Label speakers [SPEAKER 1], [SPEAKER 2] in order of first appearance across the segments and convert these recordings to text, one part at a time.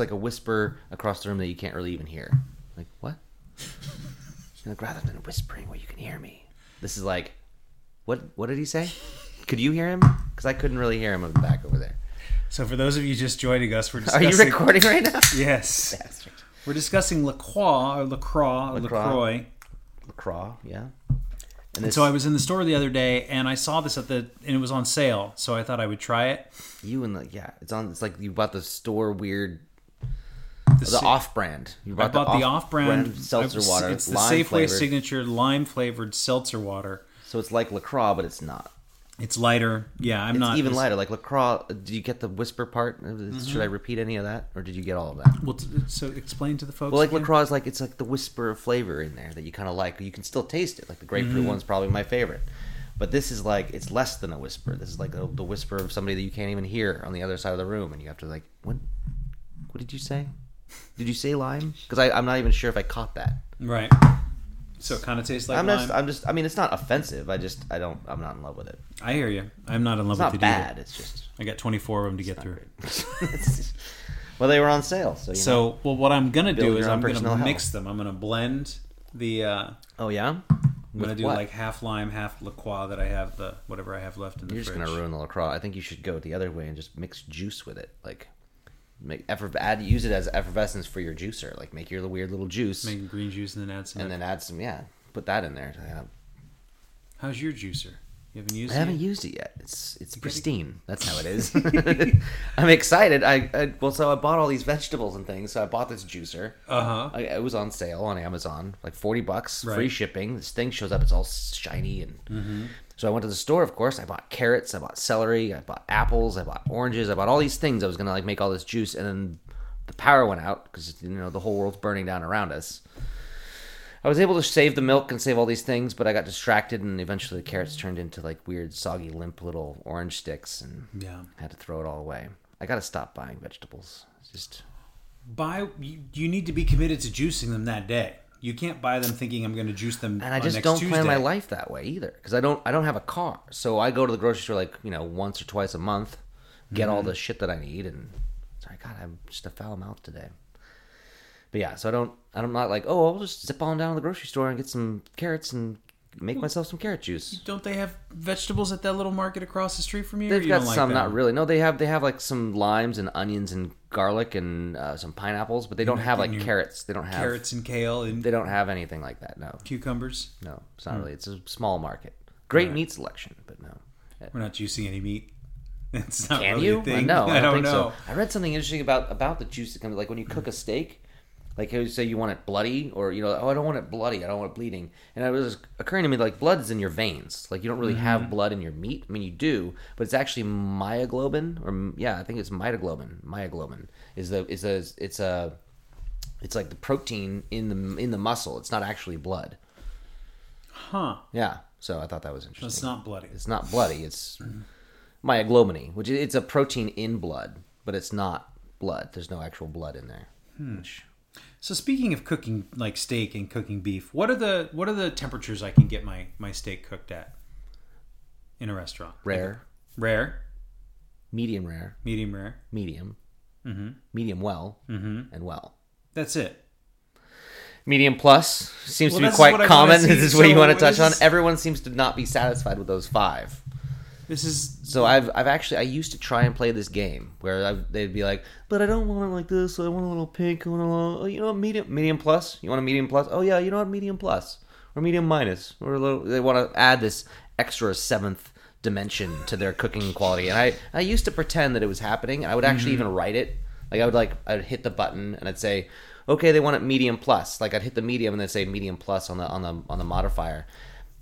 [SPEAKER 1] Like a whisper across the room that you can't really even hear. Like what? like rather than whispering where you can hear me. This is like, what? What did he say? Could you hear him? Because I couldn't really hear him in the back over there.
[SPEAKER 2] So for those of you just joining us, we're
[SPEAKER 1] Are you recording right now?
[SPEAKER 2] Yes,
[SPEAKER 1] Bastard.
[SPEAKER 2] we're discussing LaCroix or Lacroix or
[SPEAKER 1] Lacroix.
[SPEAKER 2] Lacroix.
[SPEAKER 1] Lacroix, yeah. And
[SPEAKER 2] And so I was in the store the other day, and I saw this at the, and it was on sale. So I thought I would try it.
[SPEAKER 1] you and the yeah, it's on. It's like you bought the store weird,
[SPEAKER 2] The,
[SPEAKER 1] the off-brand. You
[SPEAKER 2] I bought the off-brand,
[SPEAKER 1] seltzer water.
[SPEAKER 2] It's the Safeway
[SPEAKER 1] flavored.
[SPEAKER 2] signature lime flavored seltzer water.
[SPEAKER 1] So it's like Lacroix, but it's not.
[SPEAKER 2] It's lighter. Yeah, I'm
[SPEAKER 1] It's
[SPEAKER 2] not
[SPEAKER 1] even lighter. Like Lacroix, did you get the whisper part?
[SPEAKER 2] Mm-hmm.
[SPEAKER 1] Should I repeat any of that, or did you get all of that?
[SPEAKER 2] Well, t- so explain to the folks.
[SPEAKER 1] Well, like
[SPEAKER 2] again.
[SPEAKER 1] Lacroix is like it's like the whisper of flavor in there that you kind of like. You can still taste it. Like the grapefruit
[SPEAKER 2] Mm-hmm.
[SPEAKER 1] one's probably my favorite, but this is like it's less than a whisper. This is like a, the whisper of somebody that you can't even hear on the other side of the room, and you have to like what? What did you say? Did you say lime? Because I'm not even sure if I caught that.
[SPEAKER 2] right. So it kind of tastes like
[SPEAKER 1] I'm
[SPEAKER 2] lime.
[SPEAKER 1] just, I'm just. I mean, it's not offensive. I just, I don't. I'm not in love with it.
[SPEAKER 2] I hear you. I'm not in love
[SPEAKER 1] It's not
[SPEAKER 2] with it either.
[SPEAKER 1] bad. It's just.
[SPEAKER 2] I got 24 of them to get through.
[SPEAKER 1] It's just- well, they were on sale, so you know.
[SPEAKER 2] So, well, what I'm gonna
[SPEAKER 1] Build
[SPEAKER 2] do
[SPEAKER 1] your
[SPEAKER 2] is
[SPEAKER 1] own
[SPEAKER 2] I'm gonna
[SPEAKER 1] hell.
[SPEAKER 2] mix them. I'm gonna blend the. Uh,
[SPEAKER 1] Oh yeah.
[SPEAKER 2] I'm gonna do like half lime, half La Croix that I have the whatever I have left in the
[SPEAKER 1] You're just
[SPEAKER 2] fridge.
[SPEAKER 1] gonna ruin the lacroix. I think you should go the other way and just mix juice with it. Like, make effer- add use it as effervescence for your juicer. Like, make your weird little juice,
[SPEAKER 2] Make green juice and then add some.
[SPEAKER 1] and then add some. Yeah, put that in there. Yeah.
[SPEAKER 2] How's your juicer? You haven't used
[SPEAKER 1] I
[SPEAKER 2] it.
[SPEAKER 1] haven't
[SPEAKER 2] yet?
[SPEAKER 1] used it yet. It's it's pristine. That's how it is. I'm excited. I, I well, so I bought all these vegetables and things. So I bought this juicer.
[SPEAKER 2] Uh huh.
[SPEAKER 1] I, it was on sale on Amazon, like forty bucks, free shipping. This thing shows up; it's all shiny, and so I went to the store. Of course, I bought carrots, I bought celery, I bought apples, I bought oranges, I bought all these things. I was gonna like make all this juice, and then the power went out because you know the whole world's burning down around us. I was able to save the milk and save all these things, but I got distracted, and eventually the carrots turned into like weird, soggy, limp little orange sticks, and
[SPEAKER 2] Yeah.
[SPEAKER 1] I had to throw it all away. I got to stop buying vegetables. It's just
[SPEAKER 2] Buy. You, need to be committed to juicing them that day. You can't buy them thinking I'm going to juice them.
[SPEAKER 1] and I just
[SPEAKER 2] next
[SPEAKER 1] don't
[SPEAKER 2] Tuesday.
[SPEAKER 1] plan my life that way either because I don't I don't have a car, so I go to the grocery store like you know once or twice a month, get all
[SPEAKER 2] Mm-hmm.
[SPEAKER 1] the shit that I need, and sorry God, I'm just a foul mouth today. But yeah, so I don't I'm not like oh I'll just zip on down to the grocery store and get some carrots and make myself some carrot juice.
[SPEAKER 2] Don't they have vegetables at that little market across the street from you?
[SPEAKER 1] They've
[SPEAKER 2] you
[SPEAKER 1] got
[SPEAKER 2] don't like
[SPEAKER 1] some, not really. No, they have they have like some limes and onions and garlic and uh, some pineapples, but they don't have like carrots. They don't have
[SPEAKER 2] Carrots and kale and
[SPEAKER 1] They don't have anything like that. No,
[SPEAKER 2] cucumbers.
[SPEAKER 1] no, it's not really. It's a small market. Great meat selection, but no.
[SPEAKER 2] We're not juicing any meat. It's not
[SPEAKER 1] Can
[SPEAKER 2] really
[SPEAKER 1] you?
[SPEAKER 2] A thing.
[SPEAKER 1] No, I don't, think
[SPEAKER 2] know.
[SPEAKER 1] so. I read something interesting about about the juice that comes like when you cook a steak. Like you say you want it bloody, or you know, oh, I don't want it bloody. I don't want it bleeding. And it was occurring to me like blood is in your veins. Like you don't really
[SPEAKER 2] Mm-hmm.
[SPEAKER 1] have blood in your meat. I mean, you do, but it's actually myoglobin, or yeah, I think it's mitoglobin. Myoglobin is the is a it's a it's like the protein in the in the muscle. It's not actually blood.
[SPEAKER 2] Huh.
[SPEAKER 1] Yeah. So I thought that was interesting.
[SPEAKER 2] It's not bloody.
[SPEAKER 1] It's not bloody. It's myoglobin, which it's a protein in blood, but it's not blood. There's no actual blood in there.
[SPEAKER 2] Hmm.
[SPEAKER 1] Which,
[SPEAKER 2] So speaking of cooking like steak and cooking beef, what are the what are the temperatures I can get my my steak cooked at in a restaurant?
[SPEAKER 1] rare,
[SPEAKER 2] Rare,
[SPEAKER 1] medium rare,
[SPEAKER 2] medium rare.
[SPEAKER 1] medium,
[SPEAKER 2] Mm-hmm.
[SPEAKER 1] medium well, and well.
[SPEAKER 2] That's it.
[SPEAKER 1] Medium plus seems
[SPEAKER 2] Well,
[SPEAKER 1] to be quite common. This is what you want to touch
[SPEAKER 2] this
[SPEAKER 1] on. Everyone seems to not be satisfied with those five.
[SPEAKER 2] This is
[SPEAKER 1] So I've I've actually I used to try and play this game where I, they'd be like, but I don't want it like this. I want a little pink. I want a little, oh, you know, medium medium plus. You want a medium plus? Oh yeah, you know what, medium plus or medium minus or a little. They want to add this extra seventh dimension to their cooking quality. And I I used to pretend that it was happening. I would actually mm-hmm. even write it. Like I would like I'd hit the button and I'd say, okay, they want it medium plus. Like I'd hit the medium and then say medium plus on the on the on the modifier,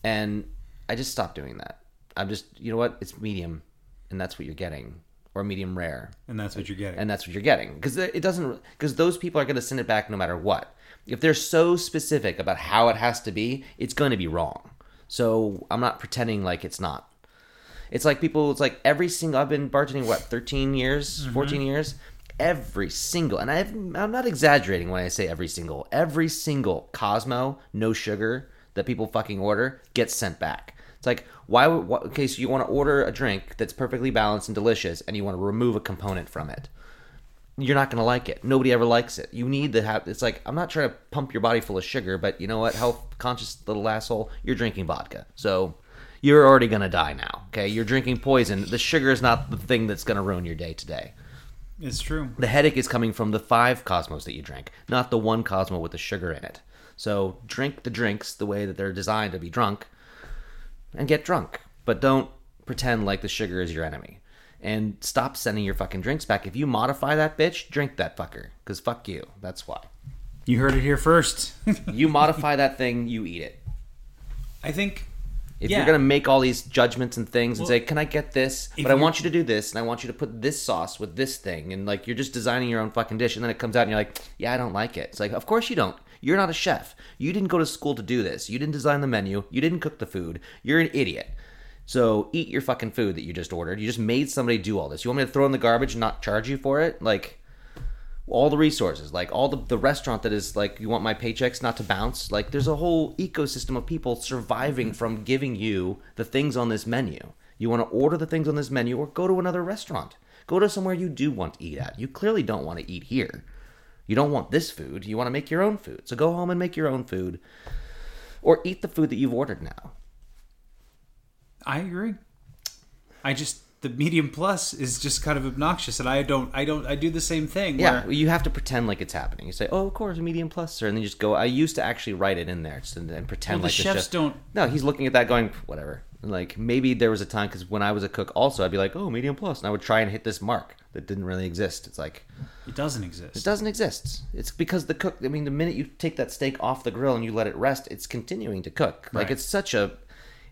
[SPEAKER 1] and I just stopped doing that. I'm just, you know what? It's medium, and that's what you're getting, or medium rare,
[SPEAKER 2] And that's what you're getting.
[SPEAKER 1] and that's what you're getting. Because it doesn't, because those people are going to send it back no matter what. If they're so specific about how it has to be, it's going to be wrong. So I'm not pretending like it's not. It's like people. It's like every single. I've been bartending what 13 years, mm-hmm. 14 years. Every single, and I've, I'm not exaggerating when I say every single. Every single Cosmo, no sugar that people fucking order gets sent back. Like why would why, okay? So you want to order a drink that's perfectly balanced and delicious, and you want to remove a component from it you're not going to like it. Nobody ever likes it. You need to have. It's like I'm not trying to pump your body full of sugar, but you know what? Health conscious little asshole. You're drinking vodka, so you're already going to die now. Okay, you're drinking poison. The sugar is not the thing that's going to ruin your day today.
[SPEAKER 2] it's true.
[SPEAKER 1] The headache is coming from the five Cosmos that you drank, not the one Cosmo with the sugar in it. So drink the drinks the way that they're designed to be drunk, and get drunk. But don't pretend like the sugar is your enemy. And stop sending your fucking drinks back. If you modify that bitch, drink that fucker. Because fuck you. That's why.
[SPEAKER 2] You heard it here first.
[SPEAKER 1] You modify that thing, you eat it.
[SPEAKER 2] I think
[SPEAKER 1] If
[SPEAKER 2] Yeah.
[SPEAKER 1] you're gonna make all these judgments and things and say, "Can I get this?" But I want you to do this, and I want you to put this sauce with this thing, and like you're just designing your own fucking dish, and then it comes out, and you're like, "Yeah, I don't like it." It's like, of course you don't. You're not a chef. You didn't go to school to do this. You didn't design the menu. You didn't cook the food. You're an idiot. So eat your fucking food that you just ordered. You just made somebody do all this. You want me to throw in the garbage and not charge you for it? Like all the resources, like all the, the restaurant that is like, you want my paychecks not to bounce? Like there's a whole ecosystem of people surviving from giving you the things on this menu. You want to order the things on this menu or go to another restaurant. Go to somewhere you do want to eat at. You clearly don't want to eat here. You don't want this food. You want to make your own food. So go home and make your own food or eat the food that you've ordered now.
[SPEAKER 2] I agree. I just the medium plus is just kind of obnoxious, and I don't, I don't, I do the same thing.
[SPEAKER 1] Yeah,
[SPEAKER 2] where-
[SPEAKER 1] you have to pretend like it's happening. You say, "Oh, of course, a medium plus, sir," and then you just go. I used to actually write it in there and, and pretend
[SPEAKER 2] Well, the
[SPEAKER 1] like
[SPEAKER 2] chefs
[SPEAKER 1] chef-
[SPEAKER 2] don't-
[SPEAKER 1] No, he's looking at that, going, "Whatever." Like maybe there was a time because when I was a cook, also I'd be like, "Oh, medium plus," and I would try and hit this mark that didn't really exist. It's like
[SPEAKER 2] it doesn't exist.
[SPEAKER 1] it doesn't exist. It's because the cook. I mean, the minute you take that steak off the grill and you let it rest, it's continuing to cook. Like
[SPEAKER 2] Right.
[SPEAKER 1] it's such a.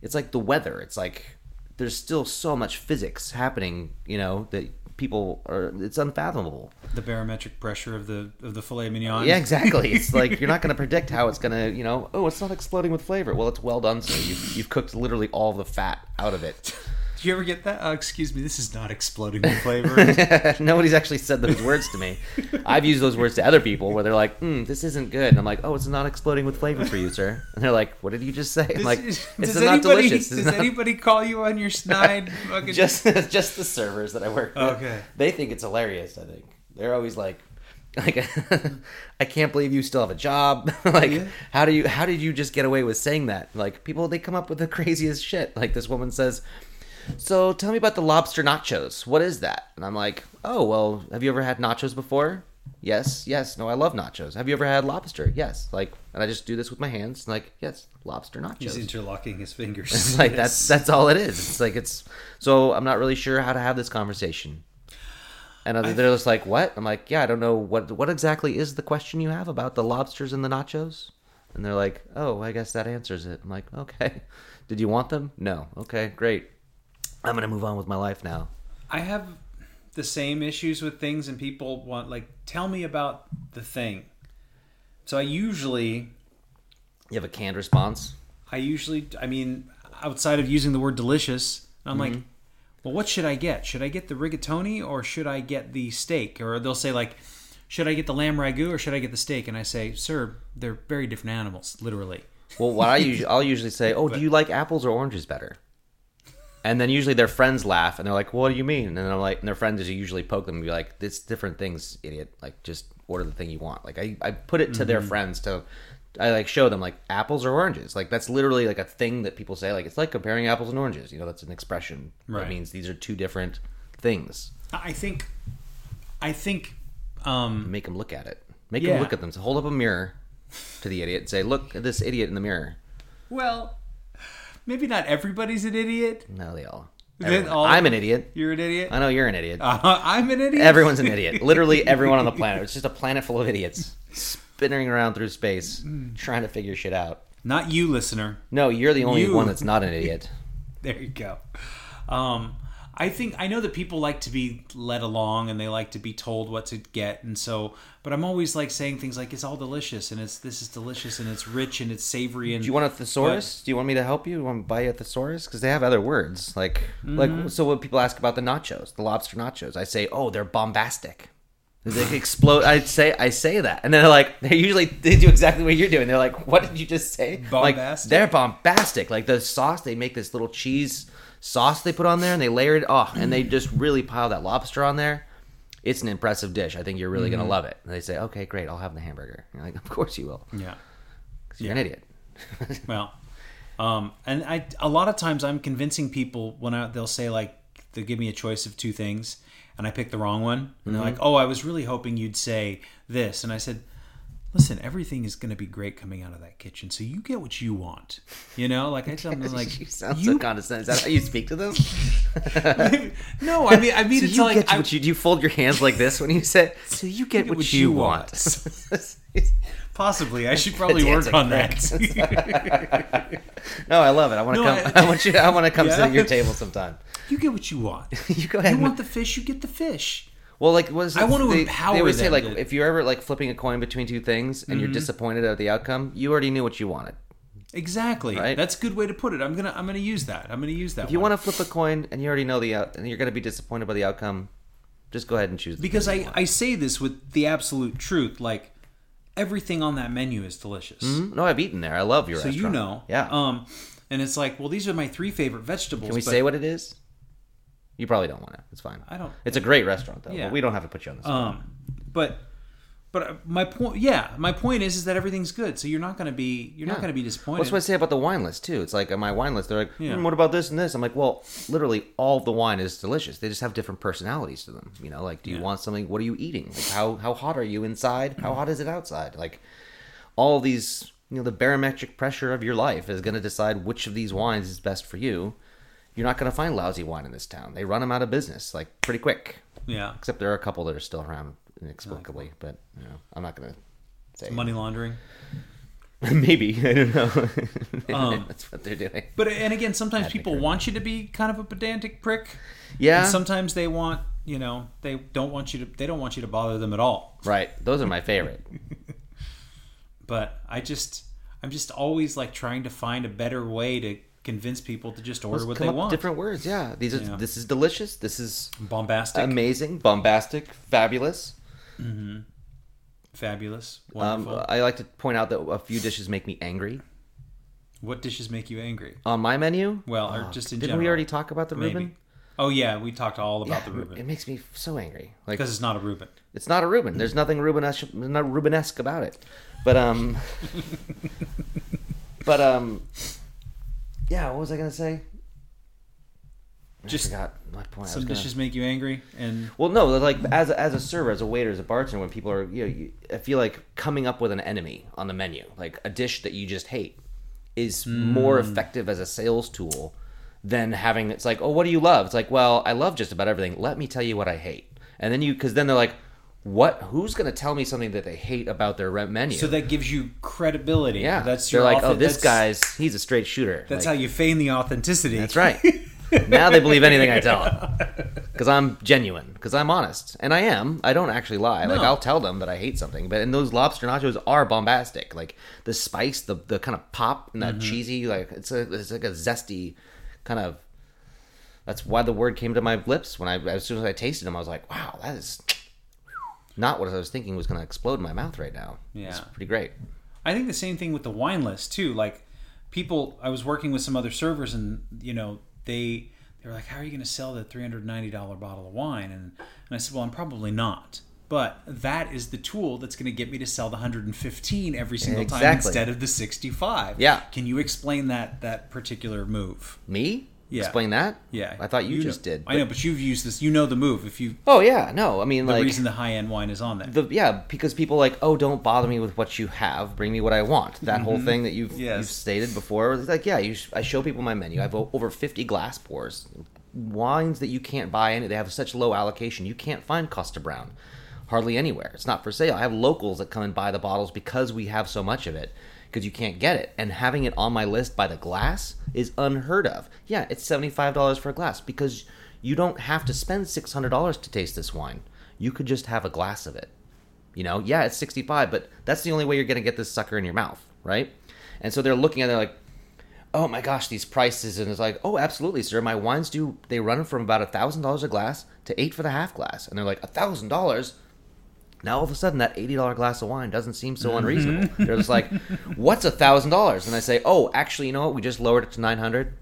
[SPEAKER 1] It's like the weather. It's like there's still so much physics happening. You know that people are. It's unfathomable.
[SPEAKER 2] the barometric pressure of the of the filet mignon.
[SPEAKER 1] Yeah, exactly. It's like you're not going to predict how it's going to, you know, oh, it's not exploding with flavor. Well, it's well done, So You've, you've cooked literally all the fat out of it.
[SPEAKER 2] You ever get that? Uh, excuse me, this is not exploding with flavor.
[SPEAKER 1] Nobody's actually said those words to me. I've used those words to other people where they're like, mm, this isn't good. And I'm like, oh, it's not exploding with flavor for you, sir. And they're like, what did you just say? I'm like, it's
[SPEAKER 2] does
[SPEAKER 1] not
[SPEAKER 2] anybody,
[SPEAKER 1] delicious.
[SPEAKER 2] Does
[SPEAKER 1] not-
[SPEAKER 2] anybody call you on your snide? Fucking
[SPEAKER 1] just just the servers that I work with.
[SPEAKER 2] Okay.
[SPEAKER 1] They think it's hilarious, I think. They're always like like I can't believe you still have a job. like
[SPEAKER 2] Yeah.
[SPEAKER 1] how do you how did you just get away with saying that? Like people they come up with the craziest shit. Like this woman says, "So tell me about the lobster nachos. What is that?" And I'm like, "Oh, well, have you ever had nachos before?" Yes, yes. No, I love nachos. Have you ever had lobster? Yes. Like, and I just do this with my hands. Like, yes, lobster nachos.
[SPEAKER 2] He's interlocking his fingers.
[SPEAKER 1] It's like
[SPEAKER 2] Yes.
[SPEAKER 1] that's that's all it is. It's like it's so I'm not really sure how to have this conversation. And they're just like, "What?" I'm like, "Yeah, I don't know what what exactly is the question you have about the lobsters and the nachos." And they're like, "Oh, I guess that answers it." I'm like, "Okay. Did you want them?" No. Okay, great. I'm gonna move on with my life now.
[SPEAKER 2] I have the same issues with things, and people want like, tell me about the thing. So I usually,
[SPEAKER 1] You have a canned response.
[SPEAKER 2] I usually, I mean, outside of using the word delicious, I'm mm-hmm. like, well, what should I get? Should I get the rigatoni or should I get the steak? Or they'll say like, should I get the lamb ragu or should I get the steak? And I say, sir, they're very different animals, literally.
[SPEAKER 1] Well, what I usually I'll usually say, "Oh, do you like apples or oranges better?" And then usually their friends laugh and they're like, "What do you mean?" And I'm like, and their friends usually poke them and be like, "It's different things, idiot. Like just order the thing you want." Like I, I put it to their friends to I like show them like apples or oranges. Like that's literally like a thing that people say. Like it's like comparing apples and oranges. You know, that's an expression
[SPEAKER 2] Right.
[SPEAKER 1] that means these are two different things.
[SPEAKER 2] I think, I think, um,
[SPEAKER 1] Make them look at it. Make
[SPEAKER 2] Yeah.
[SPEAKER 1] them look at them. So hold up a mirror to the idiot and say, "Look at this idiot in the mirror."
[SPEAKER 2] well, maybe not everybody's an idiot.
[SPEAKER 1] No, they all.
[SPEAKER 2] All-
[SPEAKER 1] I'm an idiot.
[SPEAKER 2] You're an idiot.
[SPEAKER 1] I know you're an idiot.
[SPEAKER 2] Uh, I'm an idiot.
[SPEAKER 1] Everyone's an idiot. Literally everyone on the planet. It's just a planet full of idiots spinning around through space, trying to figure shit out.
[SPEAKER 2] Not you, listener.
[SPEAKER 1] No, you're the only
[SPEAKER 2] You.
[SPEAKER 1] one that's not an idiot.
[SPEAKER 2] There you go. Um, I think I know that people like to be led along and they like to be told what to get, and so. But I'm always like saying things like it's all delicious and it's this is delicious and it's rich and it's savory and
[SPEAKER 1] Do you want a thesaurus? Do you want me to help you? You want to buy you a thesaurus? Because they have other words. Like,
[SPEAKER 2] Mm-hmm.
[SPEAKER 1] like so when people ask about the nachos, the lobster nachos, I say, oh, they're bombastic. They explode. I say, I say that, and then they're like, they usually they do exactly what you're doing. They're like, what did you just say? Like,
[SPEAKER 2] Bombastic?
[SPEAKER 1] they're bombastic. Like the sauce, they make this little cheese sauce they put on there, and they layer it. Oh, and they just really pile that lobster on there. It's an impressive dish. I think you're really
[SPEAKER 2] Mm-hmm.
[SPEAKER 1] gonna love it. And they say, okay, great, I'll have the hamburger. You're like, of course you will.
[SPEAKER 2] yeah.
[SPEAKER 1] you're an idiot.
[SPEAKER 2] Well, um, and I a lot of times I'm convincing people when I, they'll say like they give me a choice of two things and I pick the wrong one and they're like, "Oh, I was really hoping you'd say this," and I said. Listen, everything is going to be great coming out of that kitchen, so you get what you want. You know, like I tell them, like
[SPEAKER 1] you sound so condescending. Is that how you speak to them?
[SPEAKER 2] no, I mean, I mean,
[SPEAKER 1] So
[SPEAKER 2] it's
[SPEAKER 1] you
[SPEAKER 2] like
[SPEAKER 1] get
[SPEAKER 2] I,
[SPEAKER 1] what you do. You fold your hands like this when you say. So you get what, you, want.
[SPEAKER 2] possibly I should probably work on that.
[SPEAKER 1] no, I love it. I want to
[SPEAKER 2] No,
[SPEAKER 1] come.
[SPEAKER 2] I-
[SPEAKER 1] I, want you. I want to come sit at your table sometime.
[SPEAKER 2] you get what you want.
[SPEAKER 1] You go ahead.
[SPEAKER 2] You want the fish, you get the fish.
[SPEAKER 1] Well, like what is
[SPEAKER 2] I want to
[SPEAKER 1] they,
[SPEAKER 2] empower
[SPEAKER 1] They always say like
[SPEAKER 2] to-
[SPEAKER 1] if you're ever like flipping a coin between two things and you're disappointed at the outcome, you already knew what you wanted.
[SPEAKER 2] Exactly.
[SPEAKER 1] Right?
[SPEAKER 2] That's a good way to put it. I'm gonna I'm gonna use that. I'm gonna use that.
[SPEAKER 1] If you
[SPEAKER 2] one.
[SPEAKER 1] want to flip a coin and you already know the out, and you're going to be disappointed by the outcome, just go ahead and choose. The
[SPEAKER 2] because I. I say this with the absolute truth. Like everything on that menu is delicious.
[SPEAKER 1] no, I've eaten there. I love your
[SPEAKER 2] So you know.
[SPEAKER 1] Yeah.
[SPEAKER 2] Um, and it's like, well, these are my three favorite vegetables.
[SPEAKER 1] Can we say what it is? You probably don't want to. It's fine.
[SPEAKER 2] I don't-
[SPEAKER 1] It's a great restaurant though.
[SPEAKER 2] Yeah.
[SPEAKER 1] But we don't have to put you on the spot.
[SPEAKER 2] Um, but but uh, my point, yeah, my point is is that everything's good. So you're not gonna be you're not gonna be disappointed.
[SPEAKER 1] That's what I say about the wine list too. It's like on my wine list, they're like,
[SPEAKER 2] Yeah.
[SPEAKER 1] "Hmm, "What about this and this?" I'm like, "Well, literally, all the wine is delicious. They just have different personalities to them. You know, like, do you
[SPEAKER 2] Yeah.
[SPEAKER 1] want something? What are you eating? Like, how how hot are you inside? How hot is it outside? Like, all these, you know, the barometric pressure of your life is going to decide which of these wines is best for you. You're not going to find lousy wine in this town. They run them out of business like pretty quick.
[SPEAKER 2] yeah,
[SPEAKER 1] Except there are a couple that are still around inexplicably, but you know, I'm not going to say
[SPEAKER 2] money laundering.
[SPEAKER 1] Maybe I don't know.
[SPEAKER 2] Um,
[SPEAKER 1] that's what they're doing.
[SPEAKER 2] But and again, sometimes people want you to be kind of a pedantic prick.
[SPEAKER 1] Yeah,
[SPEAKER 2] And sometimes they want you know they don't want you to they don't want you to bother them at all.
[SPEAKER 1] right. Those are my favorite.
[SPEAKER 2] But I just I'm just always like trying to find a better way to convince people to just order
[SPEAKER 1] Let's
[SPEAKER 2] what they want.
[SPEAKER 1] different words. Yeah, these are.
[SPEAKER 2] Yeah.
[SPEAKER 1] This is delicious. This is
[SPEAKER 2] Bombastic,
[SPEAKER 1] amazing, bombastic, fabulous.
[SPEAKER 2] fabulous,
[SPEAKER 1] Um. I like to point out that a few dishes make me angry
[SPEAKER 2] what dishes make you angry?
[SPEAKER 1] on my menu.
[SPEAKER 2] Well, or
[SPEAKER 1] Oh,
[SPEAKER 2] just in general.
[SPEAKER 1] didn't
[SPEAKER 2] general.
[SPEAKER 1] we already talk about the
[SPEAKER 2] Maybe.
[SPEAKER 1] Reuben?
[SPEAKER 2] Oh yeah, we talked all about
[SPEAKER 1] Yeah,
[SPEAKER 2] the Reuben
[SPEAKER 1] It makes me so angry. Like
[SPEAKER 2] because it's not a Reuben.
[SPEAKER 1] it's not a Reuben. There's nothing Rubenesque, not Rubenesque about it. But um, but um, yeah. What was I gonna say? I
[SPEAKER 2] Just
[SPEAKER 1] forgot my point. I was
[SPEAKER 2] Some
[SPEAKER 1] gonna-
[SPEAKER 2] dishes make you angry, and
[SPEAKER 1] Well, no, like as a, as a server, as a waiter, as a bartender, when people are, you know, you, I feel like coming up with an enemy on the menu, like a dish that you just hate, is more hmm. effective as a sales tool than having. It's like, oh, what do you love? It's like, well, I love just about everything. Let me tell you what I hate, and then you, because then they're like, what? Who's going to tell me something that they hate about their menu?
[SPEAKER 2] so that gives you credibility.
[SPEAKER 1] yeah,
[SPEAKER 2] that's
[SPEAKER 1] they're
[SPEAKER 2] your
[SPEAKER 1] like, oh, this guy's he's a straight shooter.
[SPEAKER 2] That's
[SPEAKER 1] Like,
[SPEAKER 2] how you feign the authenticity.
[SPEAKER 1] That's right. now they believe anything I tell them because I'm genuine, because I'm honest, and I am. I don't actually lie. Like I'll tell them that I hate something, but and those lobster nachos are bombastic. Like the spice, the the kind of pop and that
[SPEAKER 2] Mm-hmm.
[SPEAKER 1] cheesy, like it's a it's like a zesty kind of. That's why the word came to my lips when I as soon as I tasted them, I was like, wow, that is not what I was thinking was going to explode in my mouth right now.
[SPEAKER 2] Yeah.
[SPEAKER 1] it's pretty great.
[SPEAKER 2] I think the same thing with the wine list too. Like people, I was working with some other servers, and you know they they were like, "How are you going to sell the three hundred ninety dollar bottle of wine?" And and I said, "Well, I'm probably not." But that is the tool that's going to get me to sell the 115 every single time instead of the 65.
[SPEAKER 1] Yeah.
[SPEAKER 2] Can you explain that that particular move?
[SPEAKER 1] Me?
[SPEAKER 2] Yeah.
[SPEAKER 1] Explain that?
[SPEAKER 2] Yeah.
[SPEAKER 1] I thought you,
[SPEAKER 2] know-
[SPEAKER 1] just did.
[SPEAKER 2] I know, but you've used this. You know the move. If you
[SPEAKER 1] Oh yeah, no. I mean,
[SPEAKER 2] the
[SPEAKER 1] like
[SPEAKER 2] reason the high end wine is on there.
[SPEAKER 1] the yeah because people like oh don't bother me with what you have bring me what i want that whole thing that you've,
[SPEAKER 2] Mm-hmm. Yes.
[SPEAKER 1] you've stated before it's like yeah you sh- i show people my menu i have o- over 50 glass pours wines that you can't buy any they have such low allocation you can't find Kosta Browne hardly anywhere it's not for sale i have locals that come and buy the bottles because we have so much of it because you can't get it. And having it on my list by the glass is unheard of. Yeah, it's $75 for a glass because you don't have to spend $600 to taste this wine. You could just have a glass of it. You know, yeah, it's 65, but that's the only way you're going to get this sucker in your mouth, right? And so they're looking at it like, oh my gosh, these prices. And it's like, oh, absolutely, sir. My wines do, they run from about a $1,000 a glass to eight for the half glass. And they're like, a $1,000? Now all of a sudden, that $80 glass of wine doesn't seem so unreasonable. they're just like, what's a $1,000? And I say, oh, actually, you know what? We just lowered it to 900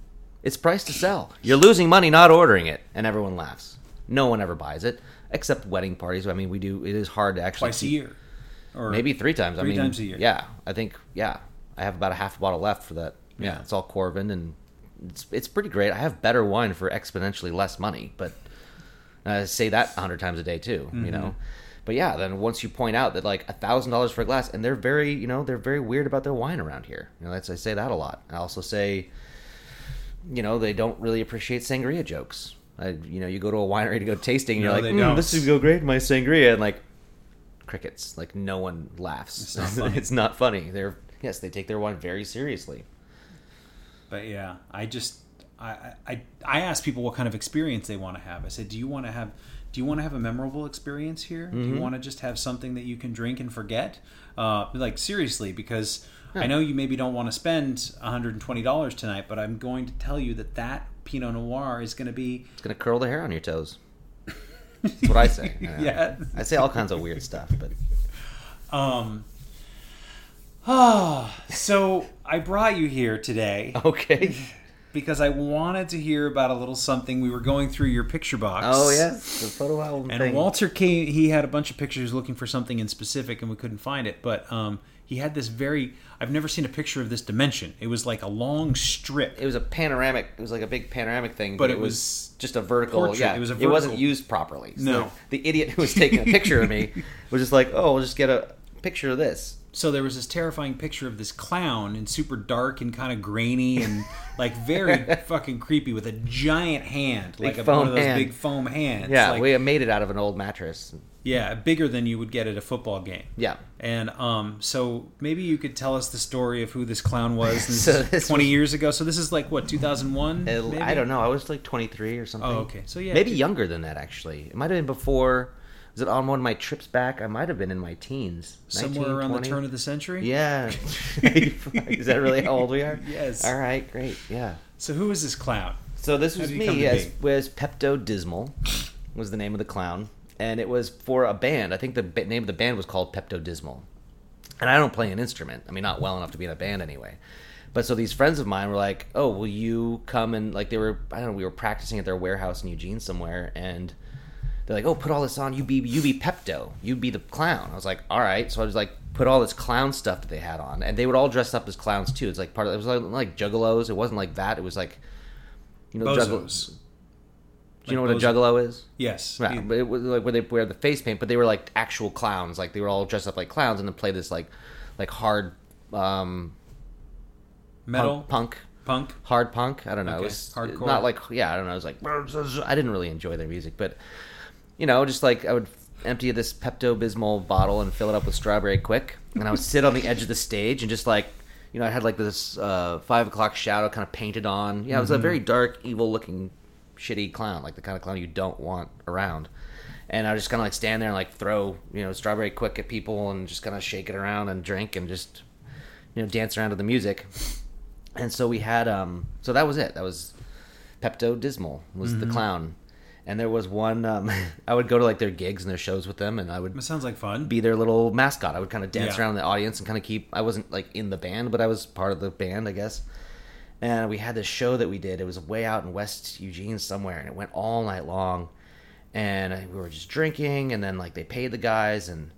[SPEAKER 1] It's priced to sell. You're losing money not ordering it. And everyone laughs. No one ever buys it, except wedding parties. I mean, we do, it is hard to actually.
[SPEAKER 2] Twice a
[SPEAKER 1] keep-
[SPEAKER 2] year. Or
[SPEAKER 1] Maybe three times. I
[SPEAKER 2] Three
[SPEAKER 1] mean,
[SPEAKER 2] times a year.
[SPEAKER 1] Yeah, I think yeah, I have about a half a bottle left for that. Yeah,
[SPEAKER 2] Yeah.
[SPEAKER 1] it's all Corvin, and it's it's pretty great. I have better wine for exponentially less money, but I say that a hundred times a day too.
[SPEAKER 2] Mm-hmm.
[SPEAKER 1] You know, but yeah, then once you point out that like a thousand dollars for a glass, and they're very you know they're very weird about their wine around here. You know, that's I say that a lot. I also say, you know, they don't really appreciate sangria jokes. I, you know, you go to a winery to go tasting, and you're like, "Mm, this would go great my sangria, and like crickets. Like no one laughs.
[SPEAKER 2] It's not funny.
[SPEAKER 1] it's not funny. They're yes, they take their wine very seriously.
[SPEAKER 2] But yeah, I just I I I ask people what kind of experience they want to have. I said, do you want to have do you want to have a memorable experience here? Do
[SPEAKER 1] Mm-hmm.
[SPEAKER 2] you want to just have something that you can drink and forget? Uh, like seriously, because I know you maybe don't want to spend $120 tonight, but I'm going to tell you that that Pinot Noir is going to be
[SPEAKER 1] It's gonna curl the hair on your toes. That's what I say.
[SPEAKER 2] yeah.
[SPEAKER 1] I say all kinds of weird stuff, but
[SPEAKER 2] Um. Ah, so I brought you here today
[SPEAKER 1] okay.
[SPEAKER 2] because I wanted to hear about a little something. We were going through your picture box.
[SPEAKER 1] Oh yes, the photo album
[SPEAKER 2] And
[SPEAKER 1] thing.
[SPEAKER 2] Walter came. He had a bunch of pictures looking for something in specific, and we couldn't find it. But um, he had this very. I've never seen a picture of this dimension. It was like a long strip.
[SPEAKER 1] it was a panoramic. It was like a big panoramic thing,
[SPEAKER 2] But
[SPEAKER 1] but,
[SPEAKER 2] it was
[SPEAKER 1] was just a vertical.
[SPEAKER 2] portrait.
[SPEAKER 1] Yeah,
[SPEAKER 2] It was a
[SPEAKER 1] It wasn't used properly. So
[SPEAKER 2] No.
[SPEAKER 1] the idiot who was taking a picture of me was just like, "Oh, we'll just get a picture of this."
[SPEAKER 2] So there was this terrifying picture of this clown and super dark and kind of grainy and like very fucking creepy with a giant hand, like a, one of those
[SPEAKER 1] hand.
[SPEAKER 2] big foam hands.
[SPEAKER 1] Yeah,
[SPEAKER 2] like,
[SPEAKER 1] we made it out of an old mattress.
[SPEAKER 2] yeah, bigger than you would get at a football game.
[SPEAKER 1] Yeah.
[SPEAKER 2] And um, so maybe you could tell us the story of who this clown was
[SPEAKER 1] So this
[SPEAKER 2] 20
[SPEAKER 1] was-
[SPEAKER 2] years ago. So this is like what 2001?
[SPEAKER 1] I don't know. I was like 23 or something.
[SPEAKER 2] Oh, okay. So yeah,
[SPEAKER 1] maybe younger than that actually. It might have been before. Was it on one of my trips back? I might have been in my teens.
[SPEAKER 2] somewhere
[SPEAKER 1] 19,
[SPEAKER 2] around
[SPEAKER 1] 20?
[SPEAKER 2] the turn of the century.
[SPEAKER 1] Yeah. Is that really how old we are?
[SPEAKER 2] Yes.
[SPEAKER 1] All right, great. Yeah.
[SPEAKER 2] So who is this clown?
[SPEAKER 1] So this was
[SPEAKER 2] did he come
[SPEAKER 1] me as was Pepto Dismal was the name of the clown, and it was for a band. I think the ba- name of the band was called Pepto Dismal. And I don't play an instrument. I mean, not well enough to be in a band anyway. But so these friends of mine were like, "Oh, will you come and like they were I don't know, we were practicing at their warehouse in Eugene somewhere and they're like, "Oh, put all this on. You be you be Pepto. You be the clown." I was like, "All right." So I was like, put all this clown stuff that they had on, and they would all dress up as clowns too. It's like part of it was like, like juggalos. It wasn't like that. It was like, you know,
[SPEAKER 2] juggalos.
[SPEAKER 1] Do you know
[SPEAKER 2] Like
[SPEAKER 1] what a juggalo is?
[SPEAKER 2] Yes.
[SPEAKER 1] Yeah, but it was like where they wear the face paint, but they were like actual clowns. Like they were all dressed up like clowns and then play this like like hard um
[SPEAKER 2] Metal,
[SPEAKER 1] punk, punk
[SPEAKER 2] punk.
[SPEAKER 1] hard punk. I don't know.
[SPEAKER 2] Okay,
[SPEAKER 1] It was
[SPEAKER 2] hardcore.
[SPEAKER 1] not like yeah, I don't know. It was like I didn't really enjoy their music, but you know, just like I would empty this Pepto Bismol bottle and fill it up with strawberry Quik, and I would sit on the edge of the stage and just like you know, I had like this uh, five o'clock shadow kind of painted on. Yeah, it was
[SPEAKER 2] Mm-hmm.
[SPEAKER 1] a very dark, evil looking, shitty clown, like the kind of clown you don't want around. And I would just kind of like stand there and like throw you know strawberry Quik at people and just kind of shake it around and drink and just you know dance around to the music and so we had um so that was it that was pepto dismal was
[SPEAKER 2] Mm-hmm.
[SPEAKER 1] the clown and there was one um i would go to like their gigs and their shows with them and i would
[SPEAKER 2] That sounds like fun.
[SPEAKER 1] be their little mascot i would kind of dance
[SPEAKER 2] Yeah.
[SPEAKER 1] around the audience and kind of keep i wasn't like in the band but i was part of the band i guess and we had this show that we did it was way out in west eugene somewhere and it went all night long and we were just drinking and then like they paid the guys and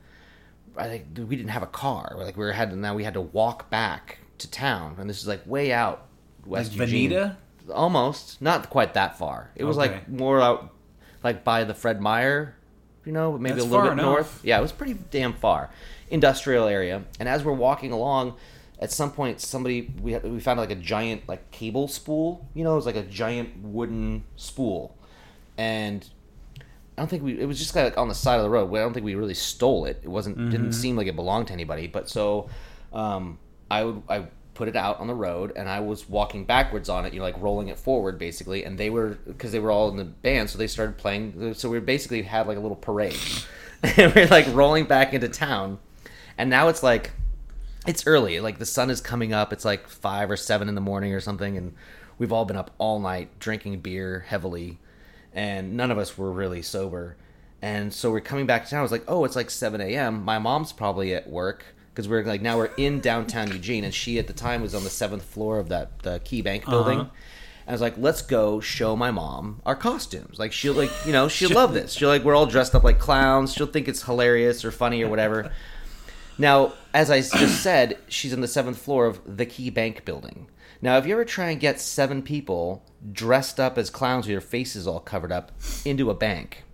[SPEAKER 1] I think we didn't have a car. Like we were had now we had to walk back to town, and this is like way out west
[SPEAKER 2] Like
[SPEAKER 1] Eugene. Almost, not quite that far. It was
[SPEAKER 2] Okay.
[SPEAKER 1] like more out, like by the Fred Meyer, you know, maybe
[SPEAKER 2] That's
[SPEAKER 1] a little bit
[SPEAKER 2] enough.
[SPEAKER 1] north. Yeah, it was pretty damn far, industrial area. And as we're walking along, at some point, somebody we had, we found like a giant like cable spool. You know, it was like a giant wooden spool, and I don't think we. It was just kind of like on the side of the road. I don't think we really stole it. It wasn't.
[SPEAKER 2] Mm-hmm.
[SPEAKER 1] Didn't seem like it belonged to anybody. But so, um, I would I put it out on the road and I was walking backwards on it, you know, like rolling it forward basically. And they were because they were all in the band, so they started playing. So we basically had like a little parade, and we're like rolling back into town. And now it's like it's early, like the sun is coming up. It's like five or seven in the morning or something, and we've all been up all night drinking beer heavily, and none of us were really sober. And so we're coming back to town. I was like, oh, it's like 7 a.m. My mom's probably at work because we're like now we're in downtown Eugene, and she at the time was on the seventh floor of that the Key Bank building.
[SPEAKER 2] Uh-huh.
[SPEAKER 1] And I was like, let's go show my mom our costumes. Like she'll like you know she'll love this. She'll like we're all dressed up like clowns. She'll think it's hilarious or funny or whatever. Now, as I just said, she's on the seventh floor of the Key Bank building. Now, if you ever try and get seven people dressed up as clowns with their faces all covered up into a bank,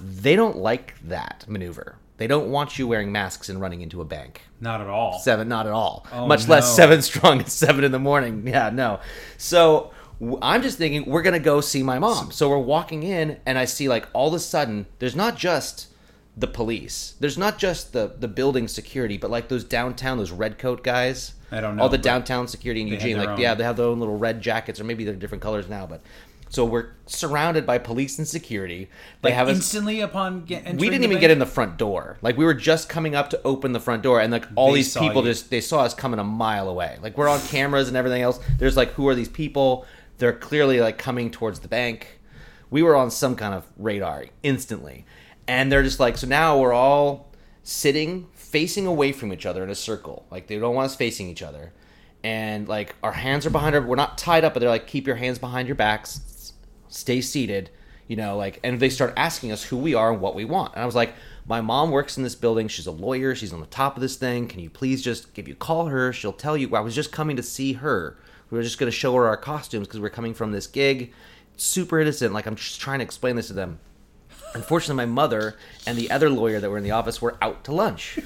[SPEAKER 1] they don't like that maneuver. They don't want you wearing masks and running into a bank.
[SPEAKER 2] Not at all.
[SPEAKER 1] Seven, not at all.
[SPEAKER 2] Oh,
[SPEAKER 1] Much less seven strong at seven in the morning. Yeah, no. So w- I'm just thinking we're gonna go see my mom. So we're walking in, and I see like all of a sudden there's not just the police. There's not just the the building security, but like those downtown, those red coat guys.
[SPEAKER 2] I don't know,
[SPEAKER 1] All the downtown security in Eugene, like
[SPEAKER 2] own.
[SPEAKER 1] yeah, they have their own little red jackets, or maybe they're different colors now. But so we're surrounded by police and security. They
[SPEAKER 2] Like
[SPEAKER 1] have us
[SPEAKER 2] instantly upon get,
[SPEAKER 1] we didn't even
[SPEAKER 2] bank?
[SPEAKER 1] get in the front door. Like we were just coming up to open the front door, and like all
[SPEAKER 2] They
[SPEAKER 1] these people
[SPEAKER 2] you.
[SPEAKER 1] just they saw us coming a mile away. Like we're on cameras and everything else. There's like who are these people? They're clearly like coming towards the bank. We were on some kind of radar instantly, and they're just like so now we're all sitting facing away from each other in a circle. Like they don't want us facing each other. And like our hands are behind our we're not tied up, but they're like keep your hands behind your backs, stay seated, you know, like and they start asking us who we are and what we want. And I was like, my mom works in this building, she's a lawyer, she's on the top of this thing. Can you please just if you call her, she'll tell you I was just coming to see her. We were just gonna show her our costumes because we're coming from this gig. Super innocent, like I'm just trying to explain this to them. Unfortunately, my mother and the other lawyer that were in the office were out to lunch.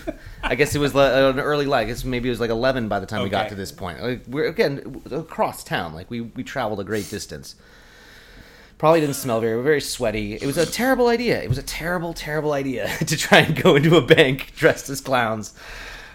[SPEAKER 1] I guess it was like uh, an early like I guess maybe it was like eleven by the time we got to this point. Like, we're again across town. Like we we traveled a great distance. Probably didn't smell very very sweaty. It was a terrible idea. It was a terrible terrible idea to try and go into a bank dressed as clowns.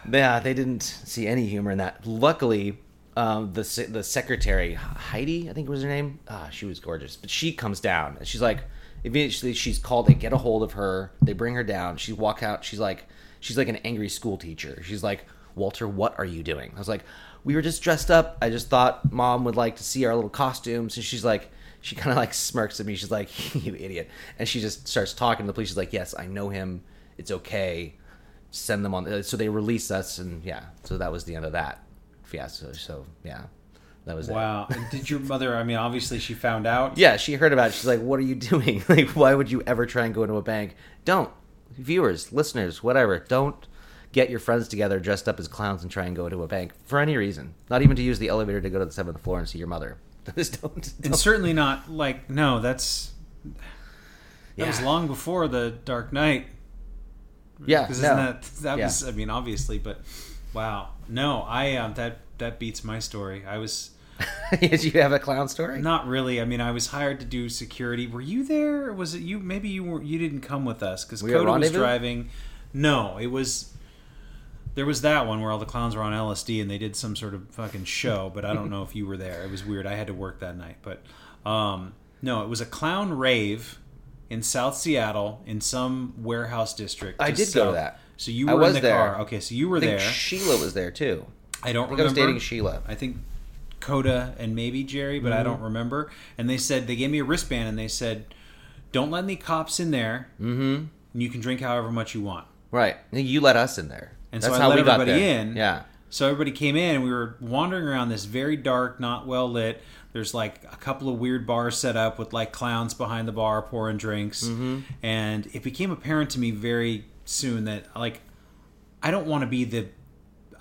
[SPEAKER 1] Yeah, they didn't see any humor in that. Luckily, um, the the secretary Heidi, I think was her name. Ah, she was gorgeous. But she comes down and she's like, eventually she's called. They get a hold of her. They bring her down. She walk out. She's like, she's like an angry school teacher. She's like, Walter, what are you doing? I was like, we were just dressed up. I just thought mom would like to see our little costumes. And she's like, she kind of like smirks at me. She's like, you idiot. And she just starts talking to the police. She's like, yes, I know him. It's okay send them on. So they release us, and yeah. So that was the end of that fiasco. So yeah, that was it.
[SPEAKER 2] Wow. Did your mother? I mean, obviously she found out.
[SPEAKER 1] Yeah, she heard about it. She's like, "What are you doing? Like, why would you ever try and go into a bank? Don't, viewers, listeners, whatever. Don't get your friends together dressed up as clowns and try and go into a bank for any reason. Not even to use the elevator to go to the seventh floor and see your mother. Just don't.
[SPEAKER 2] and
[SPEAKER 1] don't.
[SPEAKER 2] certainly not like no. That's that was long before the Dark Knight.
[SPEAKER 1] Yeah,
[SPEAKER 2] Because
[SPEAKER 1] no.
[SPEAKER 2] that that
[SPEAKER 1] Yeah.
[SPEAKER 2] was? I mean, obviously, but wow. No, I um that that beats my story. I was
[SPEAKER 1] Did you have a clown story?
[SPEAKER 2] not really. I mean, I was hired to do security. Were you there? Was it you? Maybe you were. You didn't come with us because
[SPEAKER 1] Were you at
[SPEAKER 2] Coda was driving. No, it was. There was that one where all the clowns were on LSD and they did some sort of fucking show, but I don't know if you were there. It was weird. I had to work that night, but um, no, it was a clown rave in South Seattle in some warehouse district.
[SPEAKER 1] I did go to that.
[SPEAKER 2] So you
[SPEAKER 1] I
[SPEAKER 2] were
[SPEAKER 1] was
[SPEAKER 2] in the
[SPEAKER 1] there.
[SPEAKER 2] car. Okay, so you were
[SPEAKER 1] I think
[SPEAKER 2] there.
[SPEAKER 1] Sheila was there too.
[SPEAKER 2] I don't
[SPEAKER 1] I think I was
[SPEAKER 2] remember.
[SPEAKER 1] dating Sheila.
[SPEAKER 2] I think Coda and maybe Jerry, but I
[SPEAKER 1] Mm-hmm.
[SPEAKER 2] don't remember. And they said they gave me a wristband and they said, "Don't let any cops in there. Mm-hmm. And you can drink however much you want."
[SPEAKER 1] Right. You let us in there.
[SPEAKER 2] And
[SPEAKER 1] That's
[SPEAKER 2] so I
[SPEAKER 1] how
[SPEAKER 2] let
[SPEAKER 1] we got
[SPEAKER 2] everybody
[SPEAKER 1] there.
[SPEAKER 2] in.
[SPEAKER 1] Yeah.
[SPEAKER 2] So everybody came in and we were wandering around this very dark, not well lit. There's like a couple of weird bars set up with like clowns behind the bar pouring drinks.
[SPEAKER 1] Mm-hmm.
[SPEAKER 2] And it became apparent to me very soon that like I don't want to be the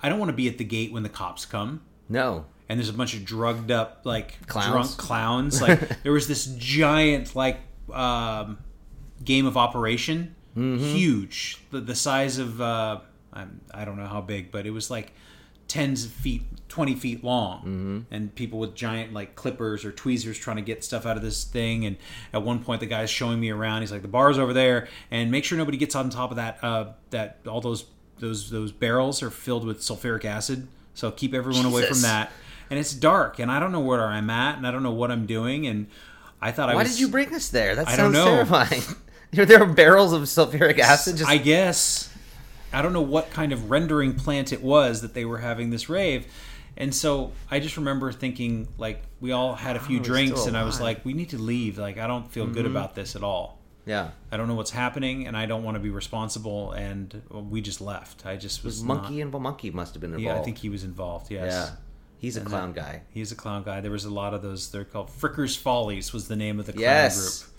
[SPEAKER 2] I don't want to be at the gate when the cops come
[SPEAKER 1] No.
[SPEAKER 2] and there's a bunch of drugged up like
[SPEAKER 1] Clowns?
[SPEAKER 2] drunk clowns like there was this giant like um, game of operation
[SPEAKER 1] Mm-hmm.
[SPEAKER 2] huge the, the size of uh, I'm, i don't know how big but it was like tens of feet 20 feet long
[SPEAKER 1] Mm-hmm.
[SPEAKER 2] and people with giant like clippers or tweezers trying to get stuff out of this thing and at one point the guy's showing me around he's like the bar's over there and make sure nobody gets on top of that uh, that all those those those barrels are filled with sulfuric acid So keep everyone away from that. And it's dark, and I don't know where I'm at, and I don't know what I'm doing. And I thought I
[SPEAKER 1] Why did you bring us there? That
[SPEAKER 2] I
[SPEAKER 1] sounds
[SPEAKER 2] don't know.
[SPEAKER 1] terrifying. there are barrels of sulfuric acid. Just
[SPEAKER 2] I guess I don't know what kind of rendering plant it was that they were having this rave. And so I just remember thinking like we all had a few
[SPEAKER 1] Oh,
[SPEAKER 2] drinks and I was like we need to leave. Like I don't feel good mm-hmm. about this at all.
[SPEAKER 1] yeah.
[SPEAKER 2] I don't know what's happening and I don't want to be responsible and we just left. I just was
[SPEAKER 1] Monkey and Monkey must have been
[SPEAKER 2] not,
[SPEAKER 1] involved.
[SPEAKER 2] Yeah, I think he was involved. Yes.
[SPEAKER 1] Yeah. He's a
[SPEAKER 2] And
[SPEAKER 1] clown
[SPEAKER 2] then-
[SPEAKER 1] guy.
[SPEAKER 2] He's a clown guy. There was a lot of those. They're called Frickers Follies. Was the name of the clown
[SPEAKER 1] Yes.
[SPEAKER 2] group.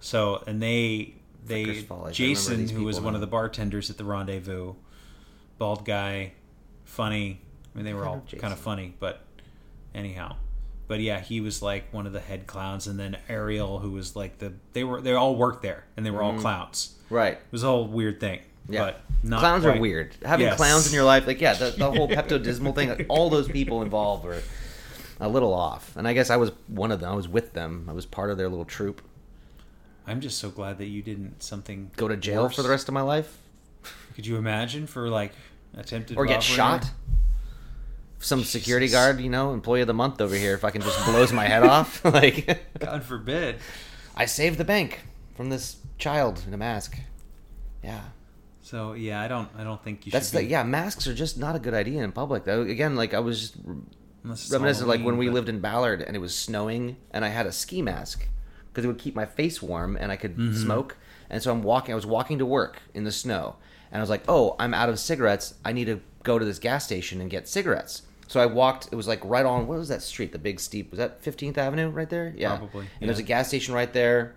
[SPEAKER 2] So and they they
[SPEAKER 1] Frickers Follies. I remember
[SPEAKER 2] Jason, who was
[SPEAKER 1] people
[SPEAKER 2] one of the bartenders at the Rendezvous, bald guy, funny. I mean, they were all
[SPEAKER 1] Jason.
[SPEAKER 2] kind of funny, but anyhow. But yeah, he was like one of the head clowns, and then Ariel, who was like the they were they all worked there, and they were all clowns.
[SPEAKER 1] Right.
[SPEAKER 2] It was a whole weird thing.
[SPEAKER 1] Mm-hmm. Yeah.
[SPEAKER 2] but not
[SPEAKER 1] clowns are weird. Having
[SPEAKER 2] Yes.
[SPEAKER 1] clowns in your life, like yeah, the, the whole Pepto Dismal thing, like, all those people involved were a little off. And I guess I was one of them. I was with them. I was part of their little troop.
[SPEAKER 2] I'm just so glad that you didn't something
[SPEAKER 1] Go to jail
[SPEAKER 2] worse.
[SPEAKER 1] for the rest of my life,
[SPEAKER 2] Could you imagine for like attempted
[SPEAKER 1] or get
[SPEAKER 2] robbery?
[SPEAKER 1] shot. Some security guard, you know, employee of the month over here. If I can just blows my head off, like
[SPEAKER 2] God forbid.
[SPEAKER 1] I saved the bank from this child in a mask. Yeah.
[SPEAKER 2] So yeah, I don't. I don't think you
[SPEAKER 1] That's
[SPEAKER 2] should.
[SPEAKER 1] the
[SPEAKER 2] be,
[SPEAKER 1] yeah. Masks are just not a good idea in public. Though again, like I was just reminiscent like when we
[SPEAKER 2] but-
[SPEAKER 1] lived in Ballard and it was snowing and I had a ski mask because it would keep my face warm and I could
[SPEAKER 2] Mm-hmm.
[SPEAKER 1] smoke. And so I'm walking. I was walking to work in the snow and I was like, oh, I'm out of cigarettes. I need to go to this gas station and get cigarettes. So I walked. It was like right on. What was that street? The big steep. Was that 15th Avenue right there? Yeah,
[SPEAKER 2] Probably,
[SPEAKER 1] And there's a gas station right there.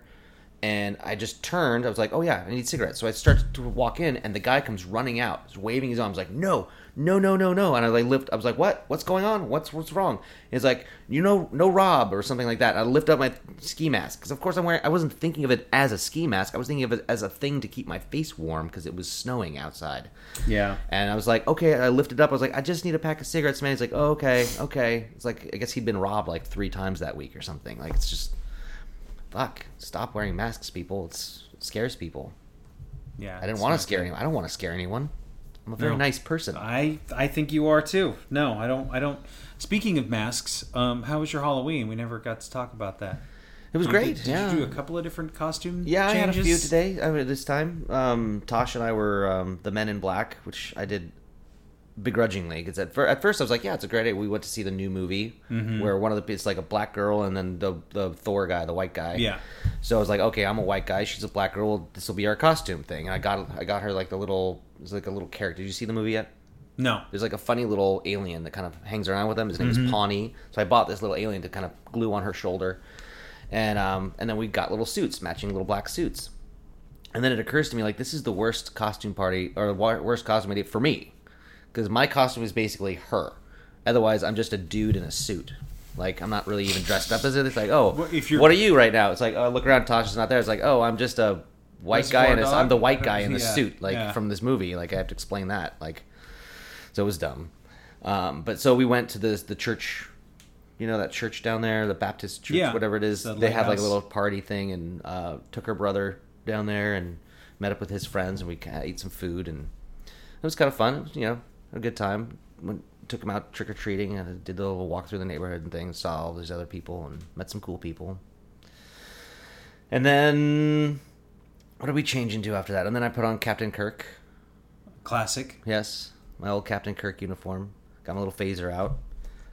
[SPEAKER 1] And I just turned. I was like, "Oh yeah, I need cigarettes." So I start to walk in, and the guy comes running out, He's waving his arms, like, "No, no, no, no, no!" And I like lift. I was like, "What? What's going on? What's what's wrong?" He's like, "You know, no Rob or something like that." And I lift up my ski mask because, of course, I'm wearing. I wasn't thinking of it as a ski mask. I was thinking of it as a thing to keep my face warm because it was snowing outside.
[SPEAKER 2] Yeah.
[SPEAKER 1] And I was like, okay, I lifted up. I was like, I just need a pack of cigarettes, man. He's like, oh, okay, okay. It's like, I guess he'd been robbed like three times that week or something. Like, it's just, fuck, stop wearing masks, people. It's, it scares people.
[SPEAKER 2] Yeah.
[SPEAKER 1] I didn't want to scare anyone. I don't want to scare anyone. I'm a very
[SPEAKER 2] No.
[SPEAKER 1] nice person.
[SPEAKER 2] I I think you are too. No, I don't. I don't. Speaking of masks, um, how was your Halloween? We never got to talk about that.
[SPEAKER 1] it was great.
[SPEAKER 2] Did, did
[SPEAKER 1] yeah.
[SPEAKER 2] you do a couple of different costume?
[SPEAKER 1] Yeah, I had a few today. I mean, this time, um, Tosh and I were um, the Men in Black, which I did begrudgingly because at, at first I was like, yeah, it's a great idea. We went to see the new movie
[SPEAKER 2] Mm-hmm.
[SPEAKER 1] where one of the it's like a black girl and then the the Thor guy, the white guy.
[SPEAKER 2] Yeah.
[SPEAKER 1] So I was like, okay, I'm a white guy. She's a black girl. This will be our costume thing. And I got I got her like the little it's like a little character. Did you see the movie yet?
[SPEAKER 2] No.
[SPEAKER 1] There's like a funny little alien that kind of hangs around with them. His name
[SPEAKER 2] Mm-hmm.
[SPEAKER 1] is Pawny. So I bought this little alien to kind of glue on her shoulder, and um, and then we got little suits, matching little black suits. And then it occurs to me like this is the worst costume party or the worst costume idea for me, because my costume is basically her. Otherwise, I'm just a dude in a suit. Like I'm not really even dressed up as it. It's like, oh,
[SPEAKER 2] Well, if you're-
[SPEAKER 1] what are you right now? It's like, oh, look around, Tasha's not there. It's like, oh, I'm just a white guy in a,
[SPEAKER 2] Dog?
[SPEAKER 1] I'm the white guy in the
[SPEAKER 2] Yeah,
[SPEAKER 1] suit, like
[SPEAKER 2] yeah.
[SPEAKER 1] from this movie. Like I have to explain that. Like, so it was dumb. Um, but so we went to the the church, you know that church down there, the Baptist church,
[SPEAKER 2] Yeah.
[SPEAKER 1] whatever it is.
[SPEAKER 2] The
[SPEAKER 1] They had like a little party thing, and uh, took her brother down there and met up with his friends, and we ate some food, and it was kind of fun. It was, you know, a good time. Went, took him out trick or treating, and did the little walk through the neighborhood and things. Saw all these other people and met some cool people. And then, what did we change into after that? And then I put on Captain Kirk.
[SPEAKER 2] Classic.
[SPEAKER 1] Yes, my old Captain Kirk uniform. Got my little phaser out.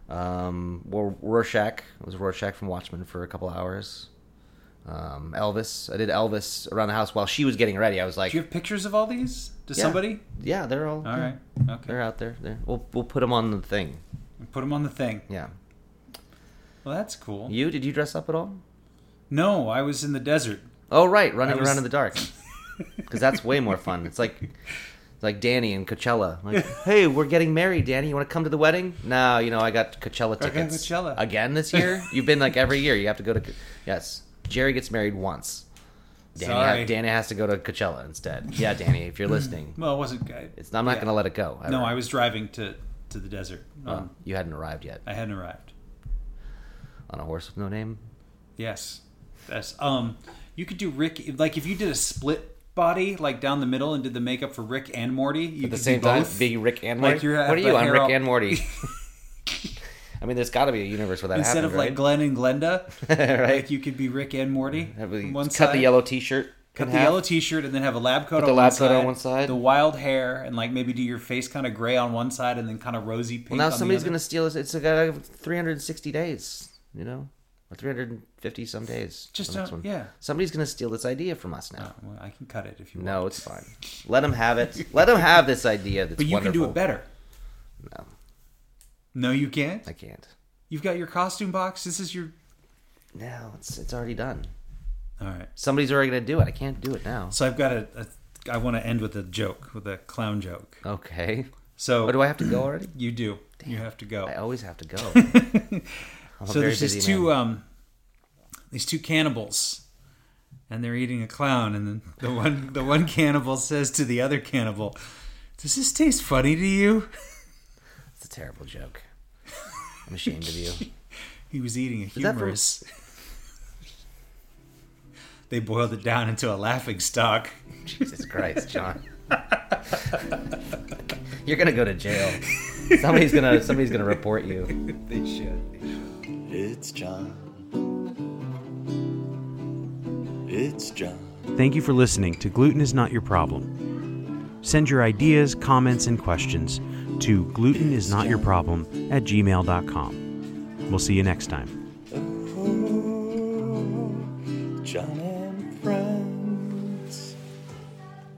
[SPEAKER 1] Um, wore Rorschach. I was Rorschach from Watchmen for a couple hours. Um, Elvis. I did Elvis around the house while she was getting ready. I was like,
[SPEAKER 2] Do you have pictures of all these? Does
[SPEAKER 1] Yeah.
[SPEAKER 2] somebody?
[SPEAKER 1] "Yeah, they're all.
[SPEAKER 2] All right. Okay.
[SPEAKER 1] They're out there. They're, we'll we'll put them on the thing.
[SPEAKER 2] Put them on the thing.
[SPEAKER 1] Yeah.
[SPEAKER 2] Well, that's cool.
[SPEAKER 1] You did you dress up at all?
[SPEAKER 2] No, I was in the desert.
[SPEAKER 1] Oh right, running
[SPEAKER 2] was-
[SPEAKER 1] around in the dark. Because that's way more fun. It's like it's like Danny and Coachella. Like, hey, we're getting married, Danny. You want to come to the wedding? No, you know I got Coachella tickets.
[SPEAKER 2] Coachella.
[SPEAKER 1] again this year. You've been like every year. You have to go to. Yes, Jerry gets married once. Danny,
[SPEAKER 2] Sorry.
[SPEAKER 1] ha- Danny has to go to Coachella instead. Yeah, Danny, if you're listening,
[SPEAKER 2] Well, it wasn't good.
[SPEAKER 1] it's I'm not
[SPEAKER 2] Yeah.
[SPEAKER 1] going to let it go.
[SPEAKER 2] No. I was driving to to the desert.
[SPEAKER 1] Oh,
[SPEAKER 2] Um,
[SPEAKER 1] you hadn't arrived yet
[SPEAKER 2] I hadn't arrived.
[SPEAKER 1] on a horse with no name.
[SPEAKER 2] Yes. That's um. You could do Rick like if you did a split body, like down the middle, and did the makeup for Rick and Morty, you
[SPEAKER 1] At the same
[SPEAKER 2] be
[SPEAKER 1] time,
[SPEAKER 2] both.
[SPEAKER 1] being Rick and
[SPEAKER 2] Like
[SPEAKER 1] Morty.
[SPEAKER 2] you're
[SPEAKER 1] what are you? I'm Rick
[SPEAKER 2] all-
[SPEAKER 1] and Morty. I mean, there's got to be a universe where that
[SPEAKER 2] Instead
[SPEAKER 1] happened,
[SPEAKER 2] of like? Glen and Glenda,
[SPEAKER 1] right?
[SPEAKER 2] like you could be Rick and Morty. One
[SPEAKER 1] cut
[SPEAKER 2] side.
[SPEAKER 1] the yellow T-shirt.
[SPEAKER 2] Cut the
[SPEAKER 1] half.
[SPEAKER 2] yellow T-shirt and then have a lab coat
[SPEAKER 1] Put
[SPEAKER 2] on
[SPEAKER 1] the
[SPEAKER 2] one
[SPEAKER 1] lab
[SPEAKER 2] side.
[SPEAKER 1] coat on one side.
[SPEAKER 2] The wild hair and like maybe do your face kind of gray on one side and then kind of rosy pink.
[SPEAKER 1] Well, now somebody's gonna steal us. It's a uh, 360 days, you know, or 350 some days.
[SPEAKER 2] Just
[SPEAKER 1] one.
[SPEAKER 2] yeah.
[SPEAKER 1] Somebody's going to steal this idea from us now.
[SPEAKER 2] Oh, well, I can cut it if you want.
[SPEAKER 1] No, it's fine. Let them have it. Let them have this idea. That's
[SPEAKER 2] but you
[SPEAKER 1] wonderful.
[SPEAKER 2] can do it better.
[SPEAKER 1] No,
[SPEAKER 2] No, you can't.
[SPEAKER 1] I can't.
[SPEAKER 2] You've got your costume box. This is your.
[SPEAKER 1] No, it's it's already done.
[SPEAKER 2] All right.
[SPEAKER 1] Somebody's already going to do it. I can't do it now.
[SPEAKER 2] So I've got a. a I want to end with a joke, with a clown joke.
[SPEAKER 1] Okay.
[SPEAKER 2] So
[SPEAKER 1] Oh, do I have to go already?
[SPEAKER 2] You do. You have to go.
[SPEAKER 1] I always have to go.
[SPEAKER 2] So there's these two
[SPEAKER 1] man.
[SPEAKER 2] um these two cannibals and they're eating a clown and then the one the one cannibal says to the other cannibal does this taste funny to you
[SPEAKER 1] terrible joke. I'm ashamed of you.
[SPEAKER 2] he was eating a
[SPEAKER 1] that
[SPEAKER 2] humorous they boiled it down into a laughing stock
[SPEAKER 1] Jesus Christ, John. You're gonna go to jail. Somebody's gonna somebody's gonna report you.
[SPEAKER 2] they should
[SPEAKER 3] It's John. It's John.
[SPEAKER 4] Thank you for listening to Gluten is Not Your Problem. Send your ideas, comments, and questions to glutenisnotyourproblem at gmail.com. We'll see you next time.